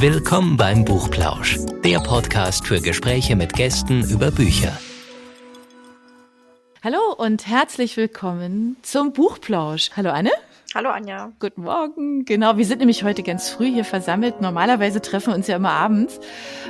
Willkommen beim Buchplausch, der Podcast für Gespräche mit Gästen über Bücher. Hallo und herzlich willkommen zum Buchplausch. Hallo Anne. Hallo Anja. Guten Morgen. Genau, wir sind nämlich heute ganz früh hier versammelt. Normalerweise treffen wir uns ja immer abends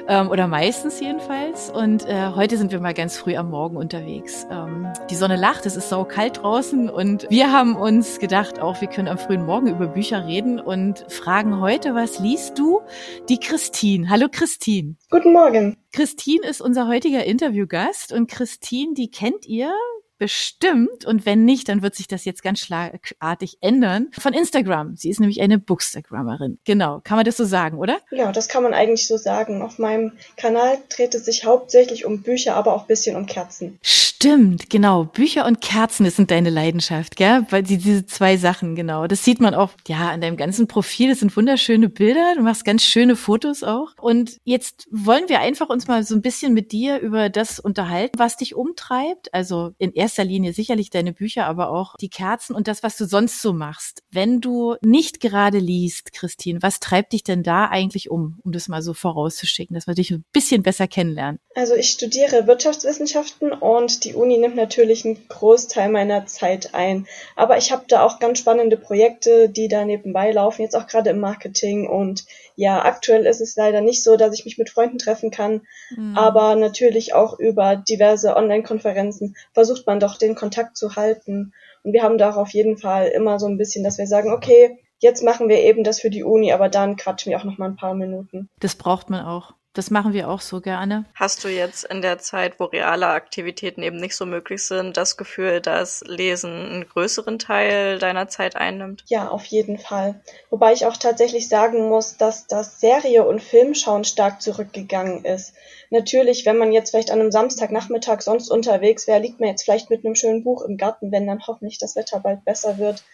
ähm, oder meistens jedenfalls. Und äh, heute sind wir mal ganz früh am Morgen unterwegs. Ähm, die Sonne lacht, es ist sau kalt draußen und wir haben uns gedacht, auch wir können am frühen Morgen über Bücher reden und fragen heute, was liest du? Die Christine. Hallo Christine. Guten Morgen. Christine ist unser heutiger Interviewgast und Christine, die kennt ihr bestimmt, und wenn nicht, dann wird sich das jetzt ganz schlagartig ändern, von Instagram. Sie ist nämlich eine Bookstagrammerin. Genau, kann man das so sagen, oder? Ja, das kann man eigentlich so sagen. Auf meinem Kanal dreht es sich hauptsächlich um Bücher, aber auch ein bisschen um Kerzen. Stimmt, genau. Bücher und Kerzen, das sind deine Leidenschaft, gell? Weil die, diese zwei Sachen, genau. Das sieht man auch, ja, an deinem ganzen Profil. Das sind wunderschöne Bilder. Du machst ganz schöne Fotos auch. Und jetzt wollen wir einfach uns mal so ein bisschen mit dir über das unterhalten, was dich umtreibt. Also in erster erster Linie sicherlich deine Bücher, aber auch die Kerzen und das, was du sonst so machst. Wenn du nicht gerade liest, Christine, was treibt dich denn da eigentlich um, um das mal so vorauszuschicken, dass wir dich ein bisschen besser kennenlernen? Also ich studiere Wirtschaftswissenschaften und die Uni nimmt natürlich einen Großteil meiner Zeit ein. Aber ich habe da auch ganz spannende Projekte, die da nebenbei laufen, jetzt auch gerade im Marketing und ja, aktuell ist es leider nicht so, dass ich mich mit Freunden treffen kann, mhm. aber natürlich auch über diverse Online-Konferenzen versucht man doch den Kontakt zu halten. Und wir haben da auch auf jeden Fall immer so ein bisschen, dass wir sagen, okay, jetzt machen wir eben das für die Uni, aber dann quatschen wir auch noch mal ein paar Minuten. Das braucht man auch. Das machen wir auch so gerne. Hast du jetzt in der Zeit, wo reale Aktivitäten eben nicht so möglich sind, das Gefühl, dass Lesen einen größeren Teil deiner Zeit einnimmt? Ja, auf jeden Fall. Wobei ich auch tatsächlich sagen muss, dass das Serie- und Filmschauen stark zurückgegangen ist. Natürlich, wenn man jetzt vielleicht an einem Samstagnachmittag sonst unterwegs wäre, liegt man jetzt vielleicht mit einem schönen Buch im Garten, wenn dann hoffentlich das Wetter bald besser wird.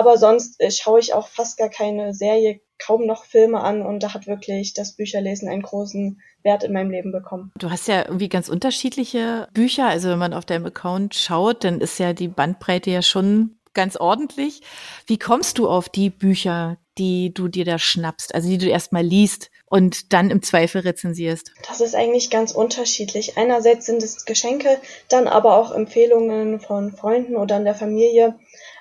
Aber sonst äh, schaue ich auch fast gar keine Serie, kaum noch Filme an und da hat wirklich das Bücherlesen einen großen Wert in meinem Leben bekommen. Du hast ja irgendwie ganz unterschiedliche Bücher. Also wenn man auf deinem Account schaut, dann ist ja die Bandbreite ja schon ganz ordentlich. Wie kommst du auf die Bücher, die du dir da schnappst, also die du erstmal liest und dann im Zweifel rezensierst? Das ist eigentlich ganz unterschiedlich. Einerseits sind es Geschenke, dann aber auch Empfehlungen von Freunden oder in der Familie.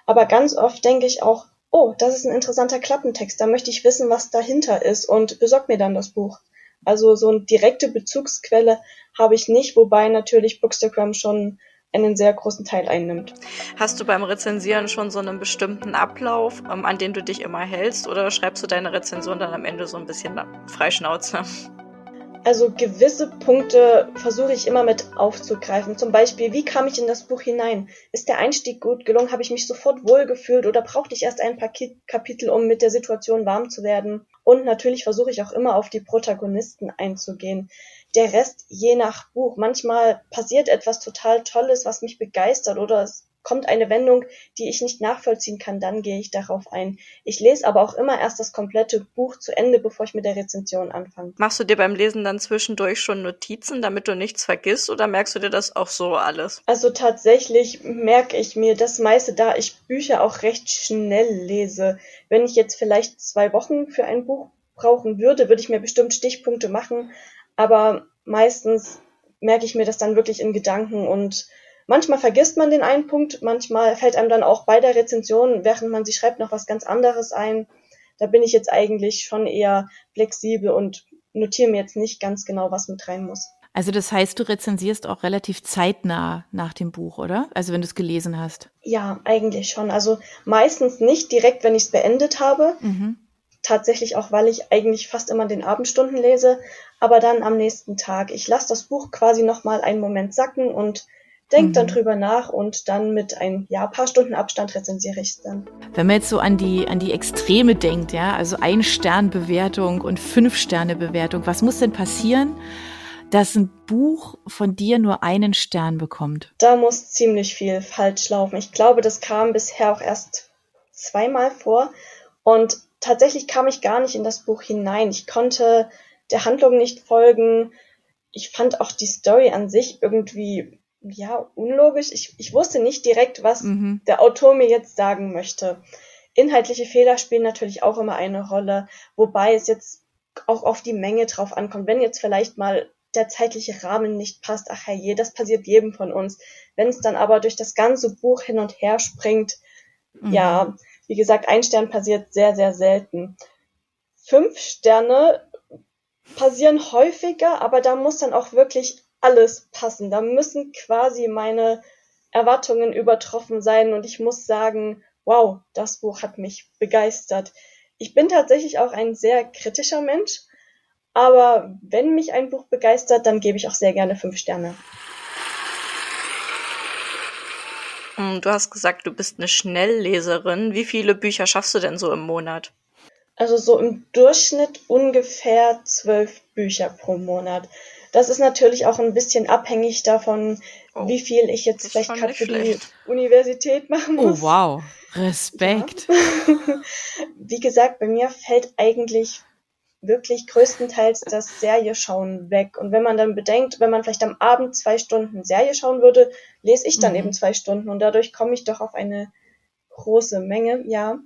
Aber ganz oft denke ich auch, oh, das ist ein interessanter Klappentext, da möchte ich wissen, was dahinter ist und besorg mir dann das Buch. Also so eine direkte Bezugsquelle habe ich nicht, wobei natürlich Bookstagram schon einen sehr großen Teil einnimmt. Hast du beim Rezensieren schon so einen bestimmten Ablauf, ähm, an den du dich immer hältst, oder schreibst du deine Rezension dann am Ende so ein bisschen freischnauze? Also gewisse Punkte versuche ich immer mit aufzugreifen. Zum Beispiel, wie kam ich in das Buch hinein? Ist der Einstieg gut gelungen? Habe ich mich sofort wohlgefühlt oder brauchte ich erst ein paar Kapitel, um mit der Situation warm zu werden? Und natürlich versuche ich auch immer auf die Protagonisten einzugehen. Der Rest je nach Buch. Manchmal passiert etwas total Tolles, was mich begeistert oder es kommt eine Wendung, die ich nicht nachvollziehen kann, dann gehe ich darauf ein. Ich lese aber auch immer erst das komplette Buch zu Ende, bevor ich mit der Rezension anfange. Machst du dir beim Lesen dann zwischendurch schon Notizen, damit du nichts vergisst, oder merkst du dir das auch so alles? Also tatsächlich merke ich mir das meiste, da ich Bücher auch recht schnell lese. Wenn ich jetzt vielleicht zwei Wochen für ein Buch brauchen würde, würde ich mir bestimmt Stichpunkte machen, aber meistens merke ich mir das dann wirklich in Gedanken und Manchmal vergisst man den einen Punkt, manchmal fällt einem dann auch bei der Rezension, während man sie schreibt, noch was ganz anderes ein. Da bin ich jetzt eigentlich schon eher flexibel und notiere mir jetzt nicht ganz genau, was mit rein muss. Also das heißt, du rezensierst auch relativ zeitnah nach dem Buch, oder? Also wenn du es gelesen hast. Ja, eigentlich schon. Also meistens nicht direkt, wenn ich es beendet habe. Mhm. Tatsächlich auch, weil ich eigentlich fast immer in den Abendstunden lese, aber dann am nächsten Tag. Ich lasse das Buch quasi nochmal einen Moment sacken und denke mhm. dann drüber nach und dann mit ein ja, paar Stunden Abstand rezensiere ich es dann. Wenn man jetzt so an die, an die Extreme denkt, ja, also ein Stern Bewertung und fünf Sterne Bewertung, was muss denn passieren, dass ein Buch von dir nur einen Stern bekommt? Da muss ziemlich viel falsch laufen. Ich glaube, das kam bisher auch erst zweimal vor und tatsächlich kam ich gar nicht in das Buch hinein. Ich konnte der Handlung nicht folgen. Ich fand auch die Story an sich irgendwie ja, unlogisch. Ich, ich wusste nicht direkt, was mhm. der Autor mir jetzt sagen möchte. Inhaltliche Fehler spielen natürlich auch immer eine Rolle, wobei es jetzt auch auf die Menge drauf ankommt. Wenn jetzt vielleicht mal der zeitliche Rahmen nicht passt, ach je, das passiert jedem von uns. Wenn es dann aber durch das ganze Buch hin und her springt, mhm. ja, wie gesagt, ein Stern passiert sehr, sehr selten. Fünf Sterne passieren häufiger, aber da muss dann auch wirklich alles passen. Da müssen quasi meine Erwartungen übertroffen sein und ich muss sagen, wow, das Buch hat mich begeistert. Ich bin tatsächlich auch ein sehr kritischer Mensch, aber wenn mich ein Buch begeistert, dann gebe ich auch sehr gerne fünf Sterne. Hm, du hast gesagt, du bist eine Schnellleserin. Wie viele Bücher schaffst du denn so im Monat? Also so im Durchschnitt ungefähr zwölf Bücher pro Monat. Das ist natürlich auch ein bisschen abhängig davon, oh, wie viel ich jetzt vielleicht gerade für schlecht. die Universität machen oh, muss. Oh wow, Respekt. Ja. wie gesagt, bei mir fällt eigentlich wirklich größtenteils das Serieschauen weg. Und wenn man dann bedenkt, wenn man vielleicht am Abend zwei Stunden Serie schauen würde, lese ich dann mhm. eben zwei Stunden und dadurch komme ich doch auf eine große Menge, ja.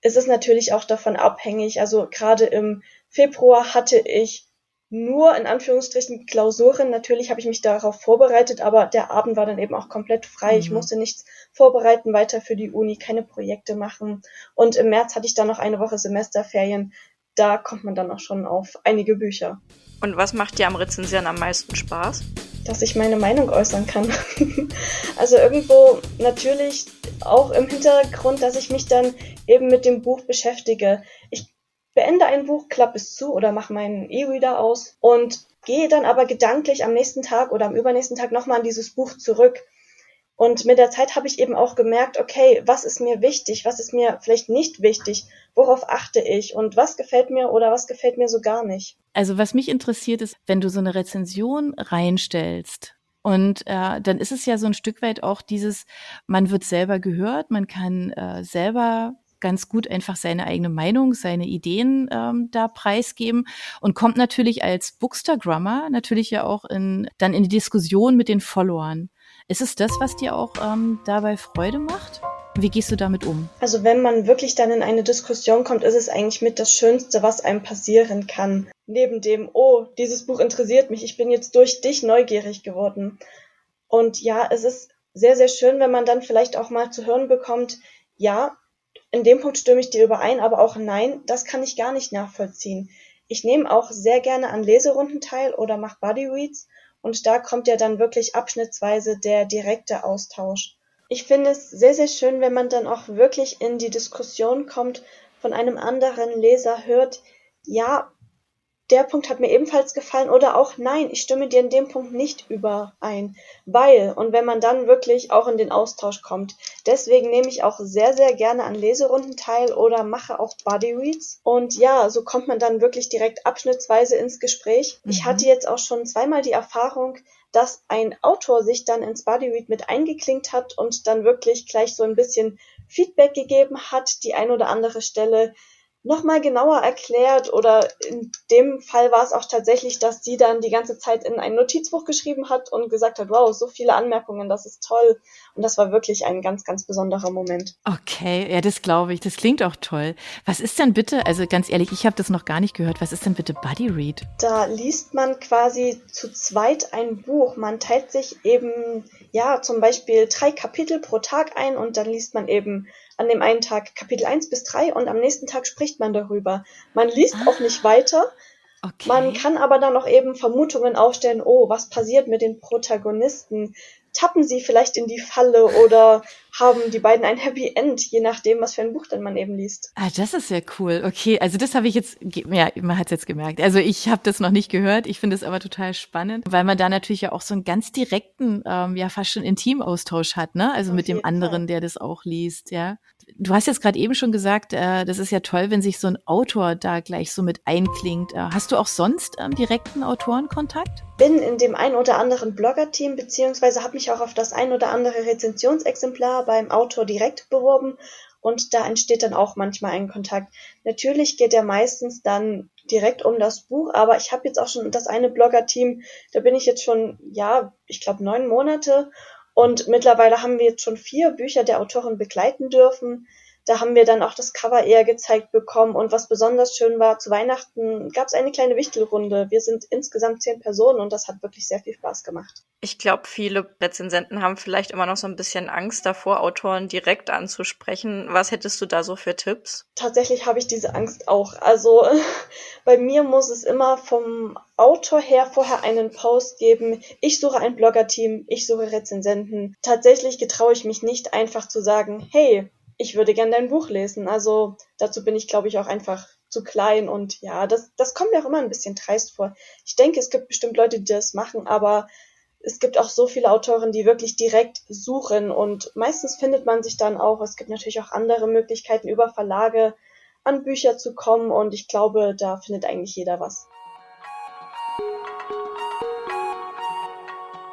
Es ist natürlich auch davon abhängig. Also gerade im Februar hatte ich nur in Anführungsstrichen Klausuren. Natürlich habe ich mich darauf vorbereitet, aber der Abend war dann eben auch komplett frei. Mhm. Ich musste nichts vorbereiten weiter für die Uni, keine Projekte machen. Und im März hatte ich dann noch eine Woche Semesterferien da kommt man dann auch schon auf einige Bücher. Und was macht dir am Rezensieren am meisten Spaß? Dass ich meine Meinung äußern kann. also irgendwo natürlich auch im Hintergrund, dass ich mich dann eben mit dem Buch beschäftige. Ich beende ein Buch, klappe es zu oder mache meinen E-Reader aus und gehe dann aber gedanklich am nächsten Tag oder am übernächsten Tag nochmal an dieses Buch zurück und mit der Zeit habe ich eben auch gemerkt, okay, was ist mir wichtig, was ist mir vielleicht nicht wichtig, worauf achte ich und was gefällt mir oder was gefällt mir so gar nicht. Also was mich interessiert ist, wenn du so eine Rezension reinstellst, und äh, dann ist es ja so ein Stück weit auch dieses, man wird selber gehört, man kann äh, selber ganz gut einfach seine eigene Meinung, seine Ideen ähm, da preisgeben und kommt natürlich als Bookstagrammer natürlich ja auch in, dann in die Diskussion mit den Followern. Ist es das, was dir auch ähm, dabei Freude macht? Wie gehst du damit um? Also wenn man wirklich dann in eine Diskussion kommt, ist es eigentlich mit das Schönste, was einem passieren kann. Neben dem, oh, dieses Buch interessiert mich, ich bin jetzt durch dich neugierig geworden. Und ja, es ist sehr, sehr schön, wenn man dann vielleicht auch mal zu hören bekommt, ja, in dem Punkt stimme ich dir überein, aber auch nein, das kann ich gar nicht nachvollziehen. Ich nehme auch sehr gerne an Leserunden teil oder mache Bodyreads und da kommt ja dann wirklich abschnittsweise der direkte Austausch. Ich finde es sehr, sehr schön, wenn man dann auch wirklich in die Diskussion kommt, von einem anderen Leser hört, ja, der Punkt hat mir ebenfalls gefallen oder auch nein, ich stimme dir in dem Punkt nicht überein, weil und wenn man dann wirklich auch in den Austausch kommt. Deswegen nehme ich auch sehr, sehr gerne an Leserunden teil oder mache auch Bodyreads und ja, so kommt man dann wirklich direkt abschnittsweise ins Gespräch. Mhm. Ich hatte jetzt auch schon zweimal die Erfahrung, dass ein Autor sich dann ins Bodyread mit eingeklinkt hat und dann wirklich gleich so ein bisschen Feedback gegeben hat, die ein oder andere Stelle nochmal genauer erklärt oder in dem Fall war es auch tatsächlich, dass sie dann die ganze Zeit in ein Notizbuch geschrieben hat und gesagt hat, wow, so viele Anmerkungen, das ist toll. Und das war wirklich ein ganz, ganz besonderer Moment. Okay, ja, das glaube ich. Das klingt auch toll. Was ist denn bitte, also ganz ehrlich, ich habe das noch gar nicht gehört, was ist denn bitte Buddy Read? Da liest man quasi zu zweit ein Buch. Man teilt sich eben, ja, zum Beispiel drei Kapitel pro Tag ein und dann liest man eben an dem einen Tag Kapitel 1 bis 3 und am nächsten Tag spricht man darüber. Man liest ah, auch nicht weiter. Okay. Man kann aber dann noch eben Vermutungen aufstellen, oh, was passiert mit den Protagonisten? Tappen sie vielleicht in die Falle oder haben die beiden ein Happy End, je nachdem, was für ein Buch dann man eben liest. Ah, das ist ja cool. Okay, also das habe ich jetzt, ja, man hat es jetzt gemerkt. Also ich habe das noch nicht gehört. Ich finde es aber total spannend, weil man da natürlich ja auch so einen ganz direkten, ähm, ja fast schon Intimaustausch hat, ne? Also Auf mit dem anderen, Fall. der das auch liest, ja. Du hast jetzt gerade eben schon gesagt, äh, das ist ja toll, wenn sich so ein Autor da gleich so mit einklingt. Äh, hast du auch sonst ähm, direkten Autorenkontakt? Bin in dem ein oder anderen Blogger-Team beziehungsweise habe mich auch auf das ein oder andere Rezensionsexemplar beim Autor direkt beworben und da entsteht dann auch manchmal ein Kontakt. Natürlich geht er meistens dann direkt um das Buch, aber ich habe jetzt auch schon das eine Blogger-Team, da bin ich jetzt schon, ja, ich glaube neun Monate und mittlerweile haben wir jetzt schon vier Bücher der Autorin begleiten dürfen. Da haben wir dann auch das Cover eher gezeigt bekommen. Und was besonders schön war, zu Weihnachten gab es eine kleine Wichtelrunde. Wir sind insgesamt zehn Personen und das hat wirklich sehr viel Spaß gemacht. Ich glaube, viele Rezensenten haben vielleicht immer noch so ein bisschen Angst davor, Autoren direkt anzusprechen. Was hättest du da so für Tipps? Tatsächlich habe ich diese Angst auch. Also bei mir muss es immer vom Autor her vorher einen Post geben. Ich suche ein Blogger-Team, ich suche Rezensenten. Tatsächlich getraue ich mich nicht einfach zu sagen, hey, ich würde gern dein Buch lesen. Also dazu bin ich, glaube ich, auch einfach zu klein und ja, das, das kommt mir auch immer ein bisschen dreist vor. Ich denke, es gibt bestimmt Leute, die das machen, aber es gibt auch so viele Autoren, die wirklich direkt suchen und meistens findet man sich dann auch. Es gibt natürlich auch andere Möglichkeiten, über Verlage an Bücher zu kommen und ich glaube, da findet eigentlich jeder was.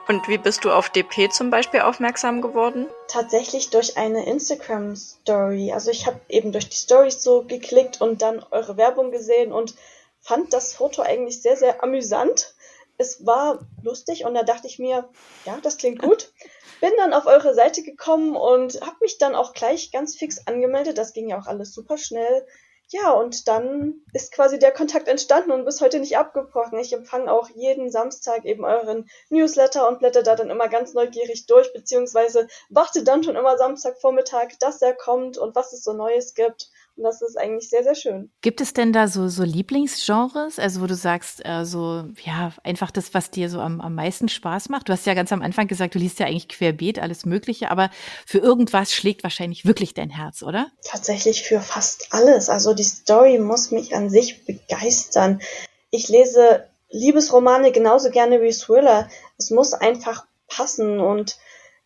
Und wie bist du auf DP zum Beispiel aufmerksam geworden? Tatsächlich durch eine Instagram-Story. Also ich habe eben durch die Stories so geklickt und dann eure Werbung gesehen und fand das Foto eigentlich sehr, sehr amüsant. Es war lustig und da dachte ich mir, ja, das klingt gut. Bin dann auf eure Seite gekommen und habe mich dann auch gleich ganz fix angemeldet. Das ging ja auch alles super schnell. Ja, und dann ist quasi der Kontakt entstanden und bis heute nicht abgebrochen. Ich empfange auch jeden Samstag eben euren Newsletter und blätter da dann immer ganz neugierig durch, beziehungsweise warte dann schon immer Samstagvormittag, dass er kommt und was es so Neues gibt. Und das ist eigentlich sehr, sehr schön. Gibt es denn da so, so Lieblingsgenres? Also, wo du sagst, äh, so, ja, einfach das, was dir so am, am meisten Spaß macht? Du hast ja ganz am Anfang gesagt, du liest ja eigentlich querbeet alles Mögliche, aber für irgendwas schlägt wahrscheinlich wirklich dein Herz, oder? Tatsächlich für fast alles. Also, die Story muss mich an sich begeistern. Ich lese Liebesromane genauso gerne wie Thriller. Es muss einfach passen und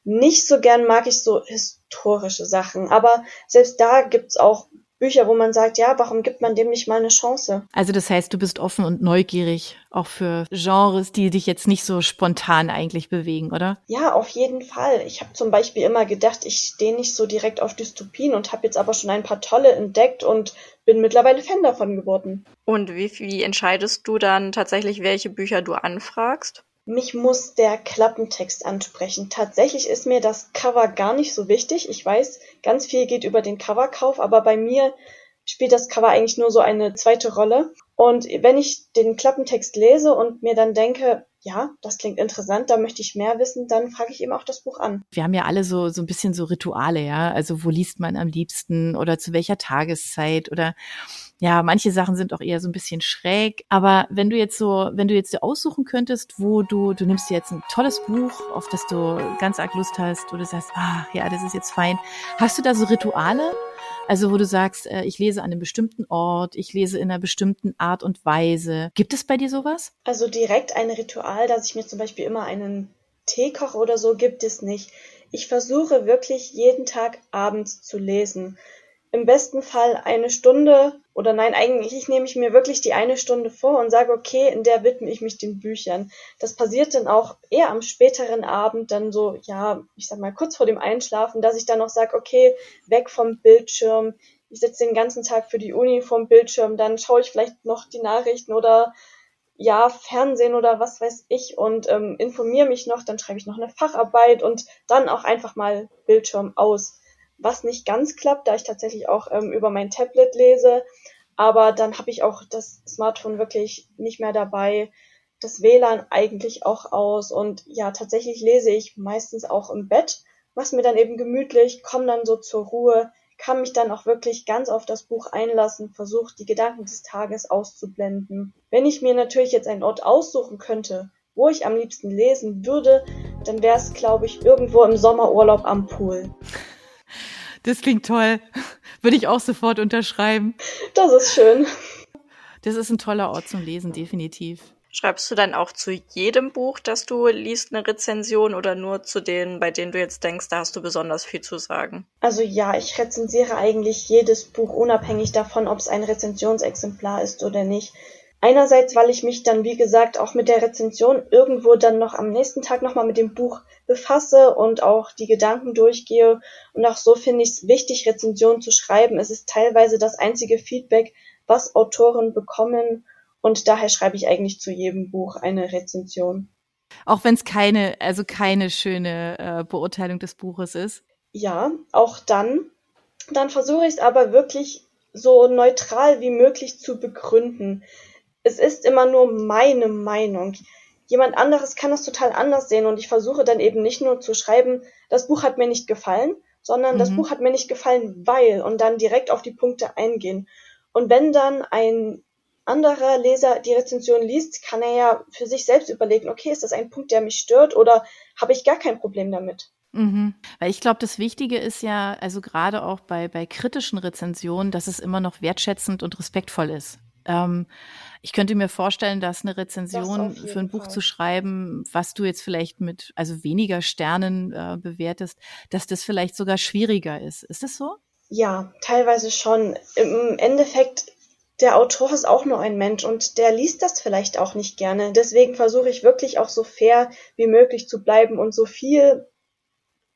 nicht so gern mag ich so historische Sachen, aber selbst da gibt's auch Bücher, wo man sagt, ja, warum gibt man dem nicht mal eine Chance? Also das heißt, du bist offen und neugierig, auch für Genres, die dich jetzt nicht so spontan eigentlich bewegen, oder? Ja, auf jeden Fall. Ich habe zum Beispiel immer gedacht, ich stehe nicht so direkt auf Dystopien und habe jetzt aber schon ein paar tolle entdeckt und bin mittlerweile Fan davon geworden. Und wie, wie entscheidest du dann tatsächlich, welche Bücher du anfragst? Mich muss der Klappentext ansprechen. Tatsächlich ist mir das Cover gar nicht so wichtig. Ich weiß, ganz viel geht über den Coverkauf, aber bei mir spielt das Cover eigentlich nur so eine zweite Rolle. Und wenn ich den Klappentext lese und mir dann denke, ja, das klingt interessant, da möchte ich mehr wissen, dann frage ich eben auch das Buch an. Wir haben ja alle so, so ein bisschen so Rituale, ja. Also wo liest man am liebsten oder zu welcher Tageszeit oder ja, manche Sachen sind auch eher so ein bisschen schräg. Aber wenn du jetzt so, wenn du jetzt so aussuchen könntest, wo du, du nimmst dir jetzt ein tolles Buch, auf das du ganz arg Lust hast, oder sagst, ah, ja, das ist jetzt fein. Hast du da so Rituale? Also wo du sagst, äh, ich lese an einem bestimmten Ort, ich lese in einer bestimmten Art und Weise. Gibt es bei dir sowas? Also direkt ein Ritual, dass ich mir zum Beispiel immer einen Tee koche oder so, gibt es nicht. Ich versuche wirklich jeden Tag abends zu lesen im besten Fall eine Stunde oder nein, eigentlich nehme ich mir wirklich die eine Stunde vor und sage, okay, in der widme ich mich den Büchern. Das passiert dann auch eher am späteren Abend, dann so, ja, ich sag mal, kurz vor dem Einschlafen, dass ich dann noch sage, okay, weg vom Bildschirm. Ich sitze den ganzen Tag für die Uni vom Bildschirm, dann schaue ich vielleicht noch die Nachrichten oder ja, Fernsehen oder was weiß ich und ähm, informiere mich noch, dann schreibe ich noch eine Facharbeit und dann auch einfach mal Bildschirm aus was nicht ganz klappt, da ich tatsächlich auch ähm, über mein Tablet lese. Aber dann habe ich auch das Smartphone wirklich nicht mehr dabei, das WLAN eigentlich auch aus. Und ja, tatsächlich lese ich meistens auch im Bett, mach's mir dann eben gemütlich, komme dann so zur Ruhe, kann mich dann auch wirklich ganz auf das Buch einlassen, versuche die Gedanken des Tages auszublenden. Wenn ich mir natürlich jetzt einen Ort aussuchen könnte, wo ich am liebsten lesen würde, dann wäre es, glaube ich, irgendwo im Sommerurlaub am Pool. Das klingt toll. Würde ich auch sofort unterschreiben. Das ist schön. Das ist ein toller Ort zum Lesen, definitiv. Schreibst du dann auch zu jedem Buch, das du liest, eine Rezension oder nur zu denen, bei denen du jetzt denkst, da hast du besonders viel zu sagen? Also ja, ich rezensiere eigentlich jedes Buch unabhängig davon, ob es ein Rezensionsexemplar ist oder nicht. Einerseits, weil ich mich dann, wie gesagt, auch mit der Rezension irgendwo dann noch am nächsten Tag nochmal mit dem Buch befasse und auch die Gedanken durchgehe. Und auch so finde ich es wichtig, Rezensionen zu schreiben. Es ist teilweise das einzige Feedback, was Autoren bekommen. Und daher schreibe ich eigentlich zu jedem Buch eine Rezension. Auch wenn es keine, also keine schöne äh, Beurteilung des Buches ist. Ja, auch dann. dann versuche ich es aber wirklich so neutral wie möglich zu begründen. Es ist immer nur meine Meinung. Jemand anderes kann das total anders sehen und ich versuche dann eben nicht nur zu schreiben, das Buch hat mir nicht gefallen, sondern mhm. das Buch hat mir nicht gefallen, weil und dann direkt auf die Punkte eingehen. Und wenn dann ein anderer Leser die Rezension liest, kann er ja für sich selbst überlegen, okay, ist das ein Punkt, der mich stört oder habe ich gar kein Problem damit? Mhm. Weil ich glaube, das Wichtige ist ja, also gerade auch bei, bei kritischen Rezensionen, dass es immer noch wertschätzend und respektvoll ist. Ähm, ich könnte mir vorstellen, dass eine Rezension das für ein Buch Fall. zu schreiben, was du jetzt vielleicht mit also weniger Sternen äh, bewertest, dass das vielleicht sogar schwieriger ist. Ist das so? Ja, teilweise schon. Im Endeffekt, der Autor ist auch nur ein Mensch und der liest das vielleicht auch nicht gerne. Deswegen versuche ich wirklich auch so fair wie möglich zu bleiben und so viel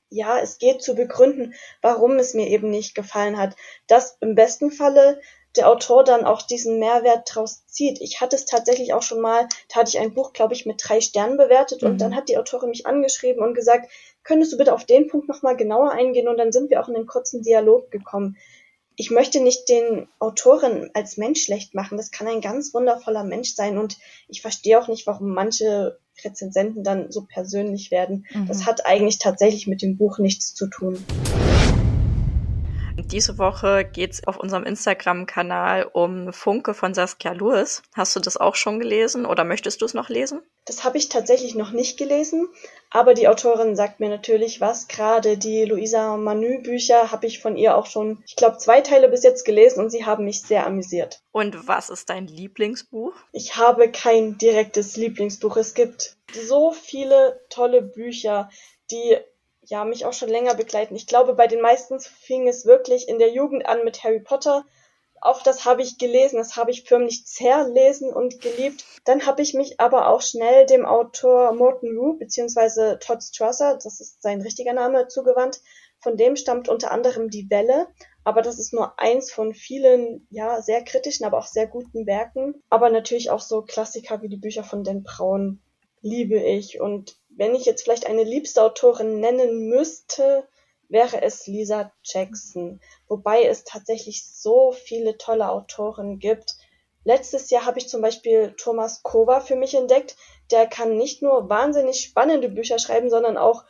ja, es geht zu begründen, warum es mir eben nicht gefallen hat. Das im besten Falle der Autor dann auch diesen Mehrwert draus zieht. Ich hatte es tatsächlich auch schon mal, da hatte ich ein Buch, glaube ich, mit drei Sternen bewertet mhm. und dann hat die Autorin mich angeschrieben und gesagt, könntest du bitte auf den Punkt nochmal genauer eingehen und dann sind wir auch in einen kurzen Dialog gekommen. Ich möchte nicht den Autoren als Mensch schlecht machen. Das kann ein ganz wundervoller Mensch sein und ich verstehe auch nicht, warum manche Rezensenten dann so persönlich werden. Mhm. Das hat eigentlich tatsächlich mit dem Buch nichts zu tun. Diese Woche geht's auf unserem Instagram-Kanal um Funke von Saskia Lewis. Hast du das auch schon gelesen oder möchtest du es noch lesen? Das habe ich tatsächlich noch nicht gelesen, aber die Autorin sagt mir natürlich was. Gerade die Luisa Manu-Bücher habe ich von ihr auch schon, ich glaube, zwei Teile bis jetzt gelesen und sie haben mich sehr amüsiert. Und was ist dein Lieblingsbuch? Ich habe kein direktes Lieblingsbuch. Es gibt so viele tolle Bücher, die ja, mich auch schon länger begleiten. Ich glaube, bei den meisten fing es wirklich in der Jugend an mit Harry Potter. Auch das habe ich gelesen, das habe ich förmlich zerlesen und geliebt. Dann habe ich mich aber auch schnell dem Autor Morton Rue bzw. Todd Strasser, das ist sein richtiger Name, zugewandt. Von dem stammt unter anderem Die Welle, aber das ist nur eins von vielen, ja, sehr kritischen, aber auch sehr guten Werken. Aber natürlich auch so Klassiker wie die Bücher von Dan Braun liebe ich und wenn ich jetzt vielleicht eine liebste Autorin nennen müsste, wäre es Lisa Jackson. Wobei es tatsächlich so viele tolle Autoren gibt. Letztes Jahr habe ich zum Beispiel Thomas Kova für mich entdeckt. Der kann nicht nur wahnsinnig spannende Bücher schreiben, sondern auch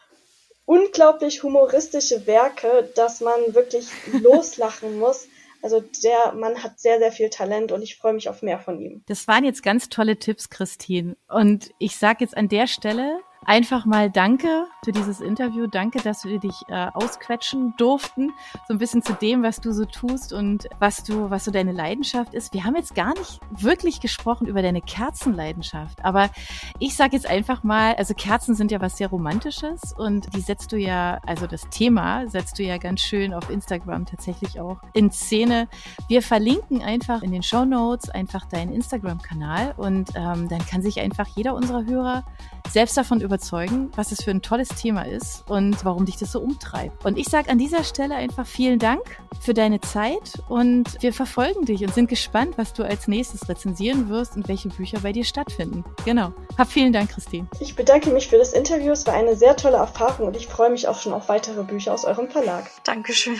unglaublich humoristische Werke, dass man wirklich loslachen muss. Also der Mann hat sehr, sehr viel Talent und ich freue mich auf mehr von ihm. Das waren jetzt ganz tolle Tipps, Christine. Und ich sage jetzt an der Stelle, einfach mal danke für dieses Interview. Danke, dass wir dich äh, ausquetschen durften. So ein bisschen zu dem, was du so tust und was du, was so deine Leidenschaft ist. Wir haben jetzt gar nicht wirklich gesprochen über deine Kerzenleidenschaft. Aber ich sage jetzt einfach mal, also Kerzen sind ja was sehr Romantisches und die setzt du ja, also das Thema setzt du ja ganz schön auf Instagram tatsächlich auch in Szene. Wir verlinken einfach in den Show Notes einfach deinen Instagram-Kanal und ähm, dann kann sich einfach jeder unserer Hörer selbst davon überzeugen, was es für ein tolles Thema ist und warum dich das so umtreibt. Und ich sage an dieser Stelle einfach vielen Dank für deine Zeit und wir verfolgen dich und sind gespannt, was du als nächstes rezensieren wirst und welche Bücher bei dir stattfinden. Genau. Hab vielen Dank, Christine. Ich bedanke mich für das Interview. Es war eine sehr tolle Erfahrung und ich freue mich auch schon auf weitere Bücher aus eurem Verlag. Dankeschön.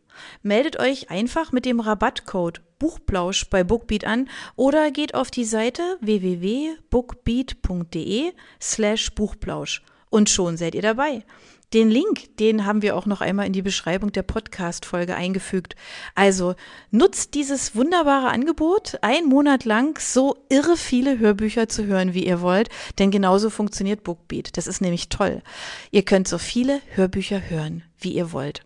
Meldet euch einfach mit dem Rabattcode Buchplausch bei Bookbeat an oder geht auf die Seite www.bookbeat.de slash Buchplausch und schon seid ihr dabei. Den Link, den haben wir auch noch einmal in die Beschreibung der Podcast-Folge eingefügt. Also nutzt dieses wunderbare Angebot, einen Monat lang so irre viele Hörbücher zu hören, wie ihr wollt, denn genauso funktioniert Bookbeat. Das ist nämlich toll. Ihr könnt so viele Hörbücher hören, wie ihr wollt.